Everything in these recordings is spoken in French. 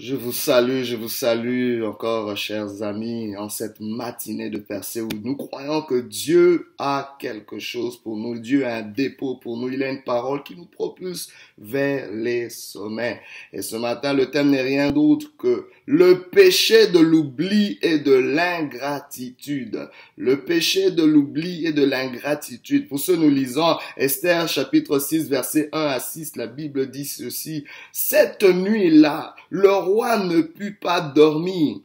Je vous salue, je vous salue encore, chers amis, en cette matinée de percée où nous croyons que Dieu a quelque chose pour nous. Dieu a un dépôt pour nous. Il a une parole qui nous propulse vers les sommets. Et ce matin, le thème n'est rien d'autre que le péché de l'oubli et de l'ingratitude. Le péché de l'oubli et de l'ingratitude. Pour ce, nous lisons Esther chapitre 6, verset 1 à 6. La Bible dit ceci. Cette nuit-là, roi ne put pas dormir.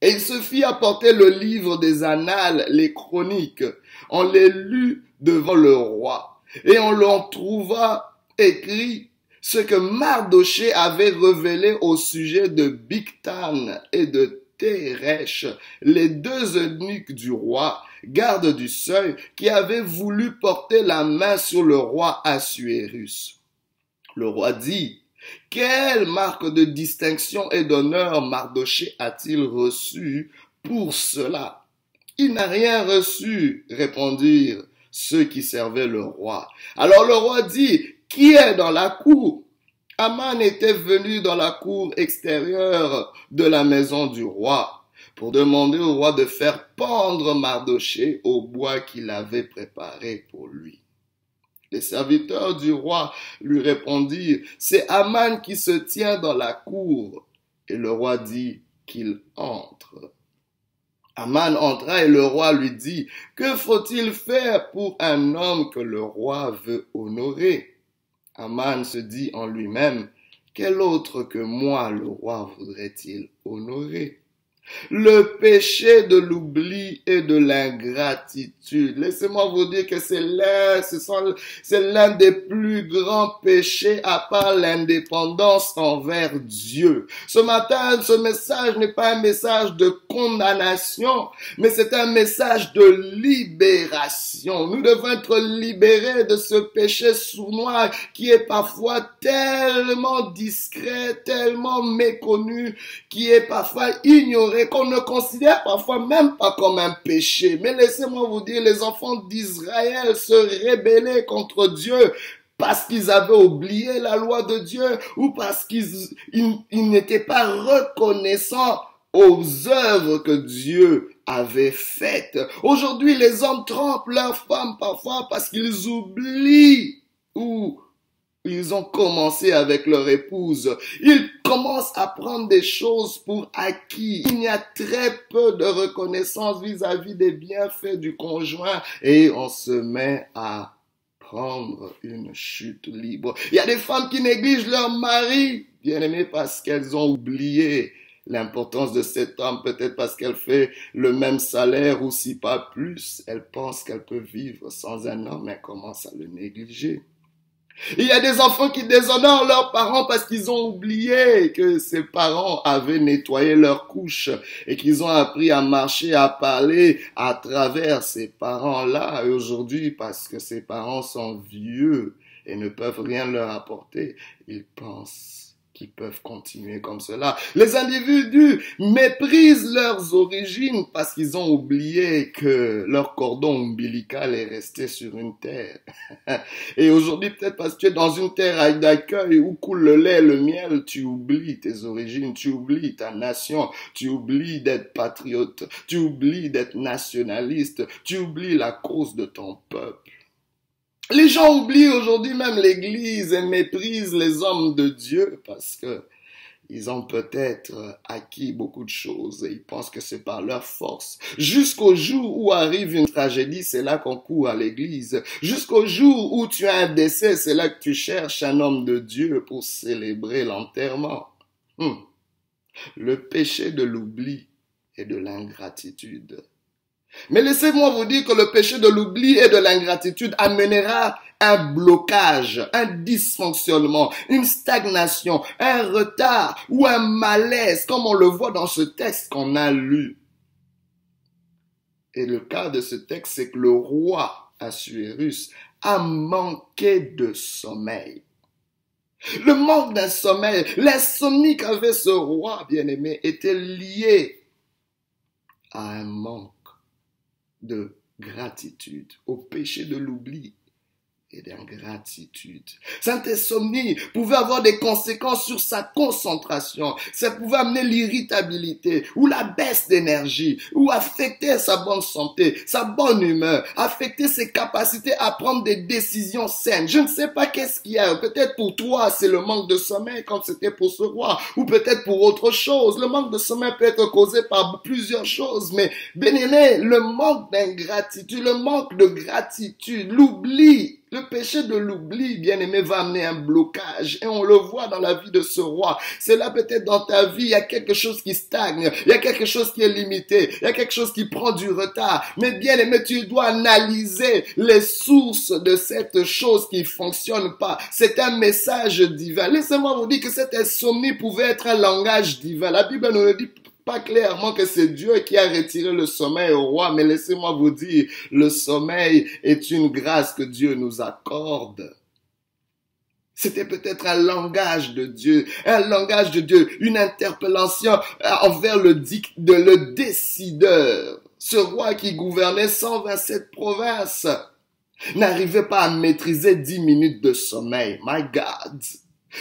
Et il se fit apporter le livre des annales, les chroniques. On les lut devant le roi. Et on l'en trouva écrit ce que Mardoché avait révélé au sujet de Bictan et de Teresh, les deux eunuques du roi, gardes du seuil, qui avaient voulu porter la main sur le roi Assuérus. Le roi dit, quelle marque de distinction et d'honneur Mardoché a-t-il reçu pour cela? Il n'a rien reçu, répondirent ceux qui servaient le roi. Alors le roi dit, qui est dans la cour? Aman était venu dans la cour extérieure de la maison du roi pour demander au roi de faire pendre Mardoché au bois qu'il avait préparé pour lui. Les serviteurs du roi lui répondirent, c'est Aman qui se tient dans la cour. Et le roi dit qu'il entre. Aman entra et le roi lui dit, que faut-il faire pour un homme que le roi veut honorer? Aman se dit en lui-même, quel autre que moi le roi voudrait-il honorer? Le péché de l'oubli et de l'ingratitude. Laissez-moi vous dire que c'est l'un, c'est l'un des plus grands péchés à part l'indépendance envers Dieu. Ce matin, ce message n'est pas un message de condamnation, mais c'est un message de libération. Nous devons être libérés de ce péché sournois qui est parfois tellement discret, tellement méconnu, qui est parfois ignoré qu'on ne considère parfois même pas comme un péché. Mais laissez-moi vous dire, les enfants d'Israël se rébellaient contre Dieu parce qu'ils avaient oublié la loi de Dieu ou parce qu'ils n'étaient pas reconnaissants aux œuvres que Dieu avait faites. Aujourd'hui, les hommes trompent leurs femmes parfois parce qu'ils oublient ou ils ont commencé avec leur épouse. Ils commencent à prendre des choses pour acquis. Il y a très peu de reconnaissance vis-à-vis des bienfaits du conjoint et on se met à prendre une chute libre. Il y a des femmes qui négligent leur mari, bien aimé, parce qu'elles ont oublié l'importance de cet homme, peut-être parce qu'elle fait le même salaire ou si pas plus. Elle pense qu'elle peut vivre sans un homme, elle commence à le négliger? Il y a des enfants qui déshonorent leurs parents parce qu'ils ont oublié que ses parents avaient nettoyé leurs couches et qu'ils ont appris à marcher, à parler à travers ces parents-là. Aujourd'hui, parce que ces parents sont vieux et ne peuvent rien leur apporter, ils pensent qui peuvent continuer comme cela. Les individus méprisent leurs origines parce qu'ils ont oublié que leur cordon ombilical est resté sur une terre. Et aujourd'hui, peut-être parce que tu es dans une terre d'accueil où coule le lait, le miel, tu oublies tes origines, tu oublies ta nation, tu oublies d'être patriote, tu oublies d'être nationaliste, tu oublies la cause de ton peuple. Les gens oublient aujourd'hui même l'Église et méprisent les hommes de Dieu parce que ils ont peut-être acquis beaucoup de choses et ils pensent que c'est par leur force. Jusqu'au jour où arrive une tragédie, c'est là qu'on court à l'église. Jusqu'au jour où tu as un décès, c'est là que tu cherches un homme de Dieu pour célébrer l'enterrement. Hmm. Le péché de l'oubli et de l'ingratitude mais laissez-moi vous dire que le péché de l'oubli et de l'ingratitude amènera un blocage, un dysfonctionnement, une stagnation, un retard ou un malaise, comme on le voit dans ce texte qu'on a lu. Et le cas de ce texte, c'est que le roi Assuérus a manqué de sommeil. Le manque d'un sommeil, l'insomnie qu'avait ce roi bien-aimé était lié à un manque de gratitude, au péché de l'oubli et d'ingratitude. Cette insomnie pouvait avoir des conséquences sur sa concentration. Ça pouvait amener l'irritabilité ou la baisse d'énergie ou affecter sa bonne santé, sa bonne humeur, affecter ses capacités à prendre des décisions saines. Je ne sais pas qu'est-ce qu'il y a. Peut-être pour toi, c'est le manque de sommeil comme c'était pour ce roi ou peut-être pour autre chose. Le manque de sommeil peut être causé par plusieurs choses, mais aimé, le manque d'ingratitude, le manque de gratitude, l'oubli le péché de l'oubli, bien aimé, va amener un blocage. Et on le voit dans la vie de ce roi. C'est là peut-être dans ta vie, il y a quelque chose qui stagne. Il y a quelque chose qui est limité. Il y a quelque chose qui prend du retard. Mais bien aimé, tu dois analyser les sources de cette chose qui fonctionne pas. C'est un message divin. Laissez-moi vous dire que cette insomnie pouvait être un langage divin. La Bible nous le dit pas clairement que c'est Dieu qui a retiré le sommeil au roi, mais laissez-moi vous dire, le sommeil est une grâce que Dieu nous accorde. C'était peut-être un langage de Dieu, un langage de Dieu, une interpellation envers le, de, le décideur. Ce roi qui gouvernait 127 provinces n'arrivait pas à maîtriser 10 minutes de sommeil. My God.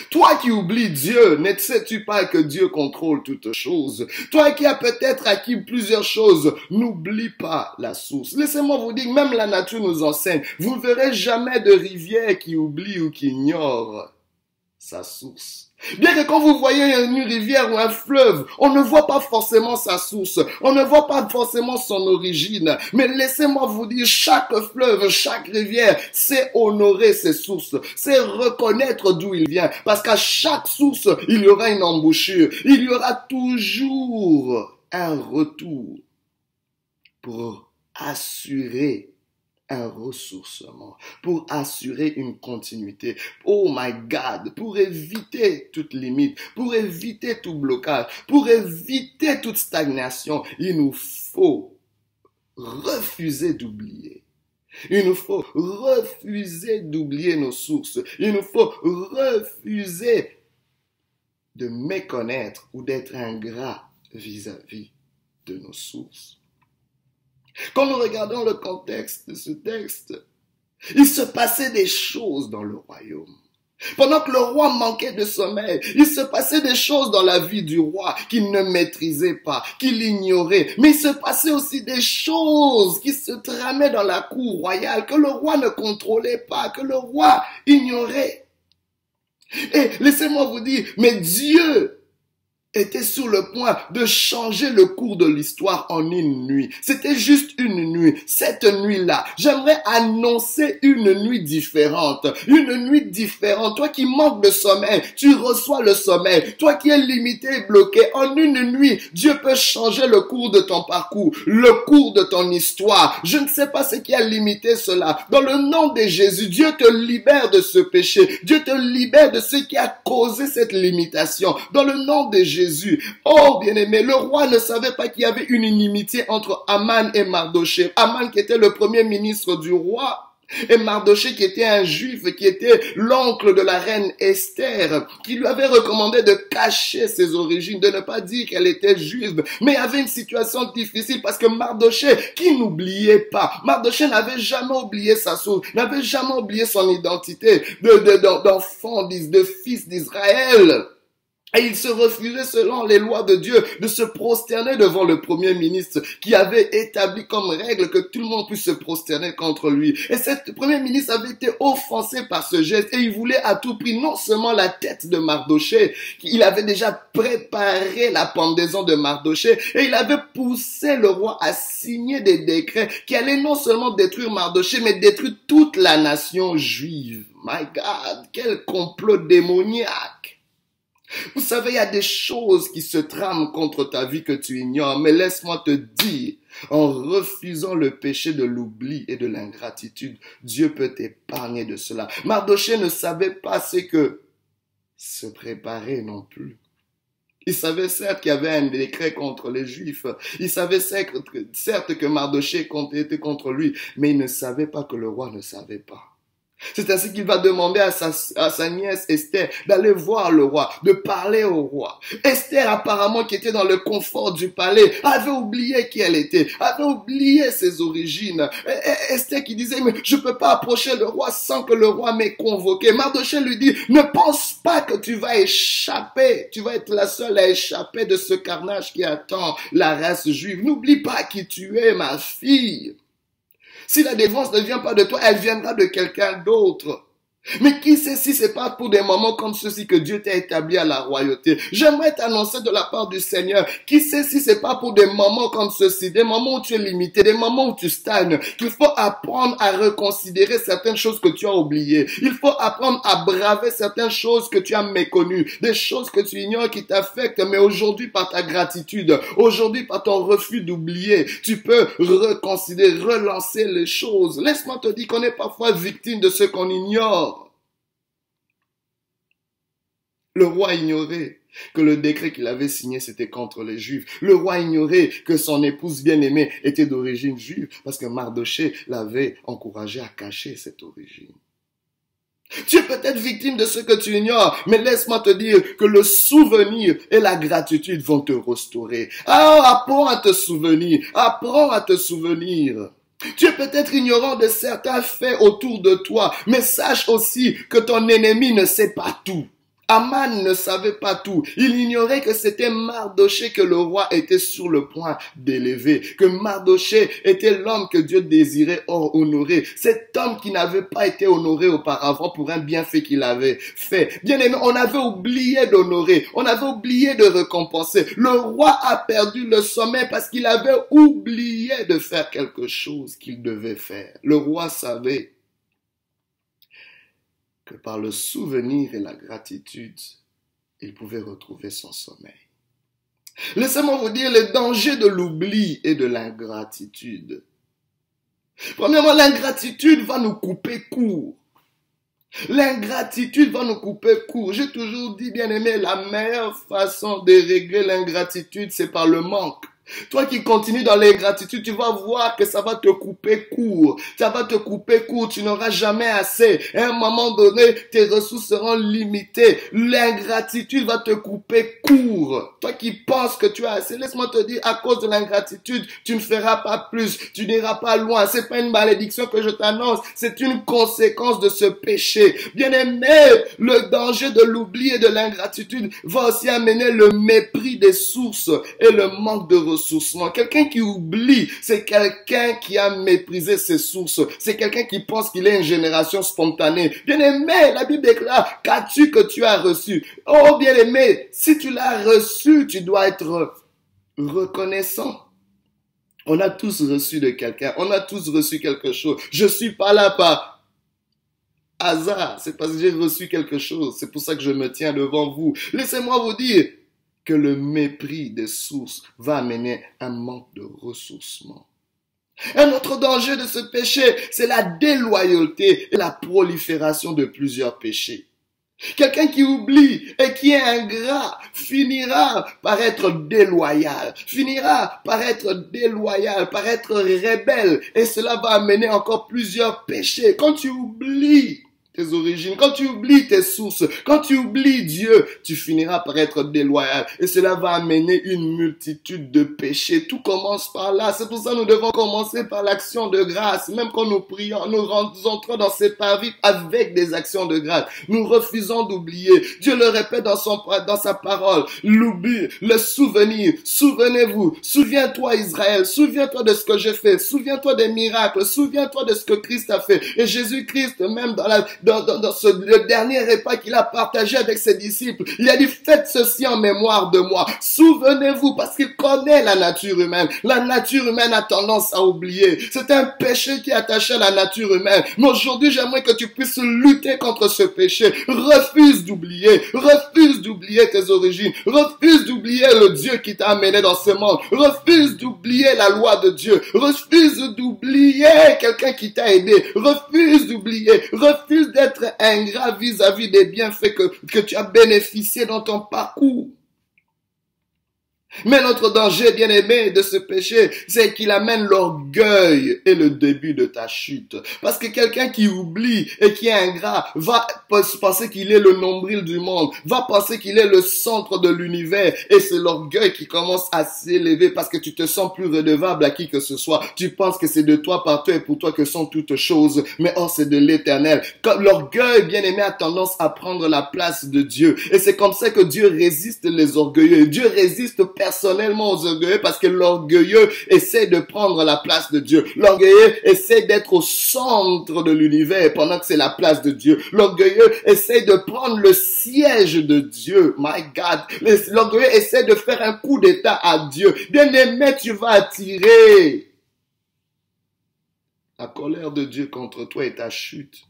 Toi qui oublies Dieu, ne sais-tu pas que Dieu contrôle toutes choses? Toi qui as peut-être acquis plusieurs choses, n'oublie pas la source. Laissez-moi vous dire, même la nature nous enseigne, vous ne verrez jamais de rivière qui oublie ou qui ignore sa source. Bien que quand vous voyez une rivière ou un fleuve, on ne voit pas forcément sa source, on ne voit pas forcément son origine. Mais laissez-moi vous dire, chaque fleuve, chaque rivière, c'est honorer ses sources, c'est reconnaître d'où il vient. Parce qu'à chaque source, il y aura une embouchure, il y aura toujours un retour pour assurer un ressourcement, pour assurer une continuité. Oh my God, pour éviter toute limite, pour éviter tout blocage, pour éviter toute stagnation, il nous faut refuser d'oublier. Il nous faut refuser d'oublier nos sources. Il nous faut refuser de méconnaître ou d'être ingrat vis-à-vis de nos sources. Quand nous regardons le contexte de ce texte, il se passait des choses dans le royaume. Pendant que le roi manquait de sommeil, il se passait des choses dans la vie du roi qu'il ne maîtrisait pas, qu'il ignorait. Mais il se passait aussi des choses qui se tramaient dans la cour royale, que le roi ne contrôlait pas, que le roi ignorait. Et laissez-moi vous dire, mais Dieu était sur le point de changer le cours de l'histoire en une nuit. C'était juste une nuit. Cette nuit-là, j'aimerais annoncer une nuit différente. Une nuit différente. Toi qui manques de sommeil, tu reçois le sommeil. Toi qui es limité et bloqué, en une nuit, Dieu peut changer le cours de ton parcours, le cours de ton histoire. Je ne sais pas ce qui a limité cela. Dans le nom de Jésus, Dieu te libère de ce péché. Dieu te libère de ce qui a causé cette limitation. Dans le nom de Jésus, Oh, bien-aimé, le roi ne savait pas qu'il y avait une inimitié entre Aman et Mardoché. Aman qui était le premier ministre du roi. Et Mardoché qui était un juif, qui était l'oncle de la reine Esther, qui lui avait recommandé de cacher ses origines, de ne pas dire qu'elle était juive. Mais avait une situation difficile parce que Mardoché, qui n'oubliait pas, Mardoché n'avait jamais oublié sa source, n'avait jamais oublié son identité d'enfant, de, de fils d'Israël. Et il se refusait, selon les lois de Dieu, de se prosterner devant le premier ministre qui avait établi comme règle que tout le monde puisse se prosterner contre lui. Et cet premier ministre avait été offensé par ce geste et il voulait à tout prix non seulement la tête de Mardoché, il avait déjà préparé la pendaison de Mardoché et il avait poussé le roi à signer des décrets qui allaient non seulement détruire Mardoché, mais détruire toute la nation juive. My God, quel complot démoniaque! Vous savez, il y a des choses qui se trament contre ta vie que tu ignores, mais laisse-moi te dire, en refusant le péché de l'oubli et de l'ingratitude, Dieu peut t'épargner de cela. Mardoché ne savait pas ce que se préparer non plus. Il savait certes qu'il y avait un décret contre les Juifs. Il savait certes que Mardoché était contre lui, mais il ne savait pas que le roi ne savait pas. C'est ainsi qu'il va demander à sa, à sa nièce Esther d'aller voir le roi, de parler au roi. Esther, apparemment, qui était dans le confort du palais, avait oublié qui elle était, avait oublié ses origines. Esther qui disait, mais je peux pas approcher le roi sans que le roi m'ait convoqué. Mardoché lui dit, ne pense pas que tu vas échapper, tu vas être la seule à échapper de ce carnage qui attend la race juive. N'oublie pas qui tu es, ma fille. Si la défense ne vient pas de toi, elle viendra de quelqu'un d'autre. Mais qui sait si c'est pas pour des moments comme ceux-ci que Dieu t'a établi à la royauté? J'aimerais t'annoncer de la part du Seigneur. Qui sait si c'est pas pour des moments comme ceux-ci, des moments où tu es limité, des moments où tu stagnes, qu'il faut apprendre à reconsidérer certaines choses que tu as oubliées. Il faut apprendre à braver certaines choses que tu as méconnues, des choses que tu ignores qui t'affectent, mais aujourd'hui par ta gratitude, aujourd'hui par ton refus d'oublier, tu peux reconsidérer, relancer les choses. Laisse-moi te dire qu'on est parfois victime de ce qu'on ignore. Le roi ignorait que le décret qu'il avait signé, c'était contre les Juifs. Le roi ignorait que son épouse bien-aimée était d'origine juive parce que Mardoché l'avait encouragé à cacher cette origine. Tu es peut-être victime de ce que tu ignores, mais laisse-moi te dire que le souvenir et la gratitude vont te restaurer. Apprends à te souvenir, apprends à te souvenir. Tu es peut-être ignorant de certains faits autour de toi, mais sache aussi que ton ennemi ne sait pas tout. Aman ne savait pas tout. Il ignorait que c'était Mardoché que le roi était sur le point d'élever, que Mardoché était l'homme que Dieu désirait honorer. Cet homme qui n'avait pas été honoré auparavant pour un bienfait qu'il avait fait. Bien aimé, on avait oublié d'honorer, on avait oublié de récompenser. Le roi a perdu le sommet parce qu'il avait oublié de faire quelque chose qu'il devait faire. Le roi savait que par le souvenir et la gratitude, il pouvait retrouver son sommeil. Laissez-moi vous dire les dangers de l'oubli et de l'ingratitude. Premièrement, l'ingratitude va nous couper court. L'ingratitude va nous couper court. J'ai toujours dit, bien aimé, la meilleure façon de régler l'ingratitude, c'est par le manque. Toi qui continues dans l'ingratitude, tu vas voir que ça va te couper court. Ça va te couper court. Tu n'auras jamais assez. À un moment donné, tes ressources seront limitées. L'ingratitude va te couper court. Toi qui penses que tu as assez, laisse-moi te dire, à cause de l'ingratitude, tu ne feras pas plus. Tu n'iras pas loin. C'est pas une malédiction que je t'annonce. C'est une conséquence de ce péché. Bien aimé, le danger de l'oubli et de l'ingratitude va aussi amener le mépris des sources et le manque de ressources Quelqu'un qui oublie, c'est quelqu'un qui a méprisé ses sources. C'est quelqu'un qui pense qu'il est une génération spontanée. Bien aimé, la Bible déclare, qu'as-tu que tu as reçu? Oh, bien aimé, si tu l'as reçu, tu dois être reconnaissant. On a tous reçu de quelqu'un. On a tous reçu quelque chose. Je suis pas là par hasard. C'est parce que j'ai reçu quelque chose. C'est pour ça que je me tiens devant vous. Laissez-moi vous dire, que le mépris des sources va amener un manque de ressourcement. Un autre danger de ce péché, c'est la déloyauté et la prolifération de plusieurs péchés. Quelqu'un qui oublie et qui est ingrat finira par être déloyal, finira par être déloyal, par être rebelle, et cela va amener encore plusieurs péchés. Quand tu oublies tes origines, quand tu oublies tes sources, quand tu oublies Dieu, tu finiras par être déloyal. Et cela va amener une multitude de péchés. Tout commence par là. C'est pour ça que nous devons commencer par l'action de grâce. Même quand nous prions, nous entrons dans ces paris avec des actions de grâce. Nous refusons d'oublier. Dieu le répète dans son, dans sa parole. L'oubli, le souvenir. Souvenez-vous. Souviens-toi Israël. Souviens-toi de ce que j'ai fait. Souviens-toi des miracles. Souviens-toi de ce que Christ a fait. Et Jésus-Christ, même dans la, dans, le dernier repas qu'il a partagé avec ses disciples. Il a dit, faites ceci en mémoire de moi. Souvenez-vous, parce qu'il connaît la nature humaine. La nature humaine a tendance à oublier. C'est un péché qui est attaché à la nature humaine. Mais aujourd'hui, j'aimerais que tu puisses lutter contre ce péché. Refuse d'oublier. Refuse d'oublier tes origines. Refuse d'oublier le Dieu qui t'a amené dans ce monde. Refuse d'oublier la loi de Dieu. Refuse d'oublier quelqu'un qui t'a aidé. Refuse d'oublier. Refuse d'être ingrat vis-à-vis des bienfaits que, que tu as bénéficiés dans ton parcours. Mais notre danger, bien aimé, de ce péché, c'est qu'il amène l'orgueil et le début de ta chute. Parce que quelqu'un qui oublie et qui est ingrat va penser qu'il est le nombril du monde, va penser qu'il est le centre de l'univers et c'est l'orgueil qui commence à s'élever parce que tu te sens plus redevable à qui que ce soit. Tu penses que c'est de toi, par toi et pour toi que sont toutes choses, mais oh, c'est de l'éternel. L'orgueil, bien aimé, a tendance à prendre la place de Dieu. Et c'est comme ça que Dieu résiste les orgueilleux. Dieu résiste personnellement aux orgueilleux parce que l'orgueilleux essaie de prendre la place de Dieu. L'orgueilleux essaie d'être au centre de l'univers pendant que c'est la place de Dieu. L'orgueilleux essaie de prendre le siège de Dieu. My God. L'orgueilleux essaie de faire un coup d'état à Dieu. Bien aimé, tu vas attirer la colère de Dieu contre toi et ta chute.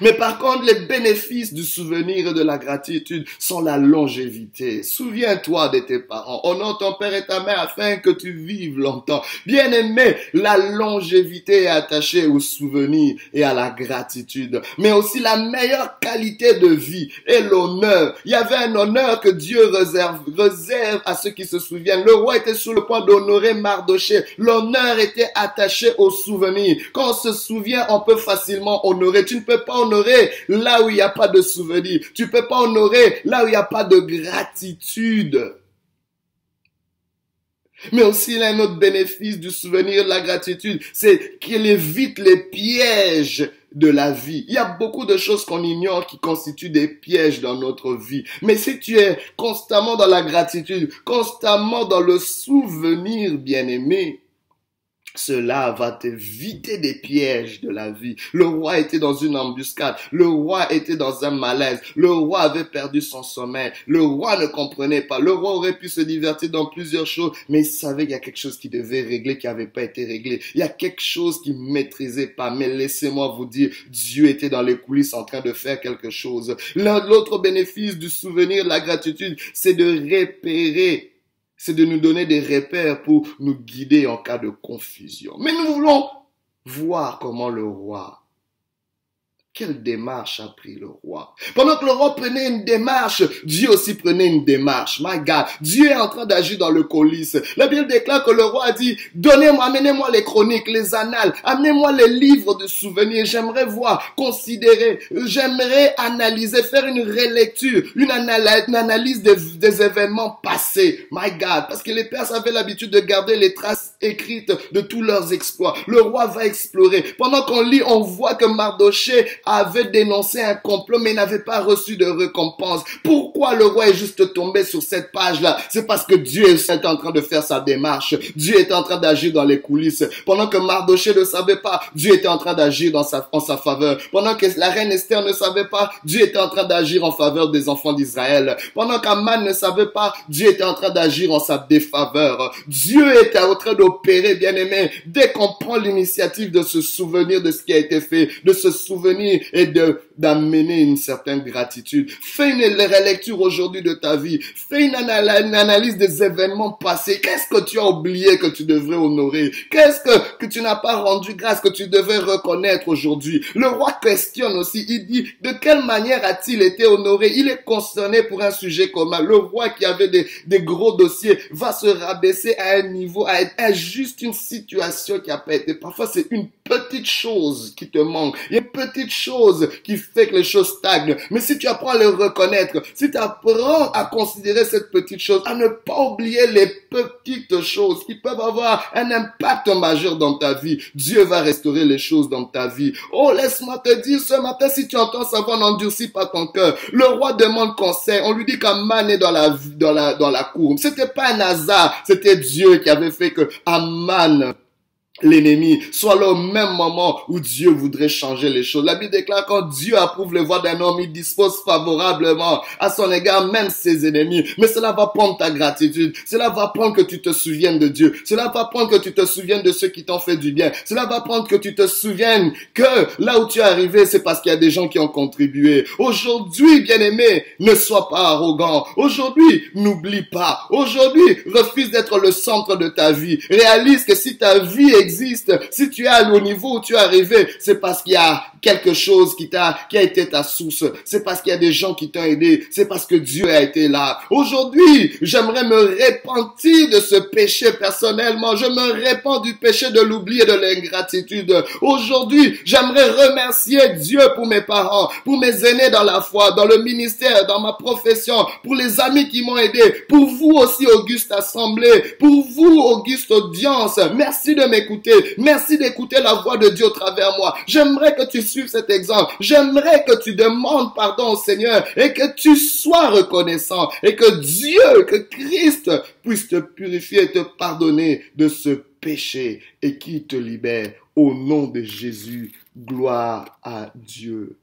Mais par contre, les bénéfices du souvenir et de la gratitude sont la longévité. Souviens-toi de tes parents. Honore ton père et ta mère afin que tu vives longtemps. Bien aimé, la longévité est attachée au souvenir et à la gratitude. Mais aussi la meilleure qualité de vie et l'honneur. Il y avait un honneur que Dieu réserve, réserve à ceux qui se souviennent. Le roi était sur le point d'honorer Mardoché. L'honneur était attaché au souvenir. Quand on se souvient, on peut facilement honorer. Tu ne peux pas honorer là où il n'y a pas de souvenir. Tu peux pas honorer là où il n'y a pas de gratitude. Mais aussi, il y a un autre bénéfice du souvenir de la gratitude, c'est qu'il évite les pièges de la vie. Il y a beaucoup de choses qu'on ignore qui constituent des pièges dans notre vie. Mais si tu es constamment dans la gratitude, constamment dans le souvenir bien aimé, cela va t'éviter des pièges de la vie. Le roi était dans une embuscade. Le roi était dans un malaise. Le roi avait perdu son sommeil. Le roi ne comprenait pas. Le roi aurait pu se divertir dans plusieurs choses, mais il savait qu'il y a quelque chose qui devait régler, qui n'avait pas été réglé. Il y a quelque chose qu'il maîtrisait pas. Mais laissez-moi vous dire, Dieu était dans les coulisses en train de faire quelque chose. L'autre bénéfice du souvenir la gratitude, c'est de repérer c'est de nous donner des repères pour nous guider en cas de confusion. Mais nous voulons voir comment le roi quelle démarche a pris le roi? Pendant que le roi prenait une démarche, Dieu aussi prenait une démarche. My God, Dieu est en train d'agir dans le colis. La Bible déclare que le roi a dit, donnez-moi, amenez-moi les chroniques, les annales, amenez-moi les livres de souvenirs. J'aimerais voir, considérer, j'aimerais analyser, faire une relecture, une, analyse des, des événements passés. My God, parce que les Perses avaient l'habitude de garder les traces écrites de tous leurs exploits. Le roi va explorer. Pendant qu'on lit, on voit que Mardoché avait dénoncé un complot mais n'avait pas reçu de récompense. Pourquoi le roi est juste tombé sur cette page-là? C'est parce que Dieu est en train de faire sa démarche. Dieu est en train d'agir dans les coulisses. Pendant que Mardoché ne savait pas, Dieu était en train d'agir en sa faveur. Pendant que la reine Esther ne savait pas, Dieu était en train d'agir en faveur des enfants d'Israël. Pendant qu'Aman ne savait pas, Dieu était en train d'agir en sa défaveur. Dieu était en train d'opérer, bien aimé. Dès qu'on prend l'initiative de se souvenir de ce qui a été fait, de se souvenir et de d'amener une certaine gratitude. Fais une relecture aujourd'hui de ta vie. Fais une, analyse des événements passés. Qu'est-ce que tu as oublié que tu devrais honorer? Qu'est-ce que, que tu n'as pas rendu grâce que tu devrais reconnaître aujourd'hui? Le roi questionne aussi. Il dit, de quelle manière a-t-il été honoré? Il est concerné pour un sujet commun. Le roi qui avait des, des gros dossiers va se rabaisser à un niveau, à, à juste une situation qui a pas été. Parfois, c'est une petite chose qui te manque. Il y a qui fait que les choses stagnent. Mais si tu apprends à le reconnaître, si tu apprends à considérer cette petite chose, à ne pas oublier les petites choses qui peuvent avoir un impact majeur dans ta vie, Dieu va restaurer les choses dans ta vie. Oh, laisse-moi te dire ce matin, si tu entends ça, n'endurcis pas ton cœur. Le roi demande conseil. On lui dit qu'Aman est dans la, dans la, dans la cour. C'était pas un hasard. C'était Dieu qui avait fait que Aman l'ennemi, soit là au même moment où Dieu voudrait changer les choses. La Bible déclare quand Dieu approuve les voies d'un homme, il dispose favorablement à son égard même ses ennemis. Mais cela va prendre ta gratitude. Cela va prendre que tu te souviennes de Dieu. Cela va prendre que tu te souviennes de ceux qui t'ont fait du bien. Cela va prendre que tu te souviennes que là où tu es arrivé, c'est parce qu'il y a des gens qui ont contribué. Aujourd'hui, bien-aimé, ne sois pas arrogant. Aujourd'hui, n'oublie pas. Aujourd'hui, refuse d'être le centre de ta vie. Réalise que si ta vie est existe, si tu es au niveau où tu es arrivé, c'est parce qu'il y a quelque chose qui t'a, qui a été ta source. C'est parce qu'il y a des gens qui t'ont aidé. C'est parce que Dieu a été là. Aujourd'hui, j'aimerais me repentir de ce péché personnellement. Je me répands du péché de l'oubli et de l'ingratitude. Aujourd'hui, j'aimerais remercier Dieu pour mes parents, pour mes aînés dans la foi, dans le ministère, dans ma profession, pour les amis qui m'ont aidé, pour vous aussi, Auguste Assemblée, pour vous, Auguste Audience. Merci de Merci d'écouter la voix de Dieu au travers moi. J'aimerais que tu suives cet exemple. J'aimerais que tu demandes pardon au Seigneur et que tu sois reconnaissant et que Dieu, que Christ puisse te purifier et te pardonner de ce péché et qui te libère au nom de Jésus. Gloire à Dieu.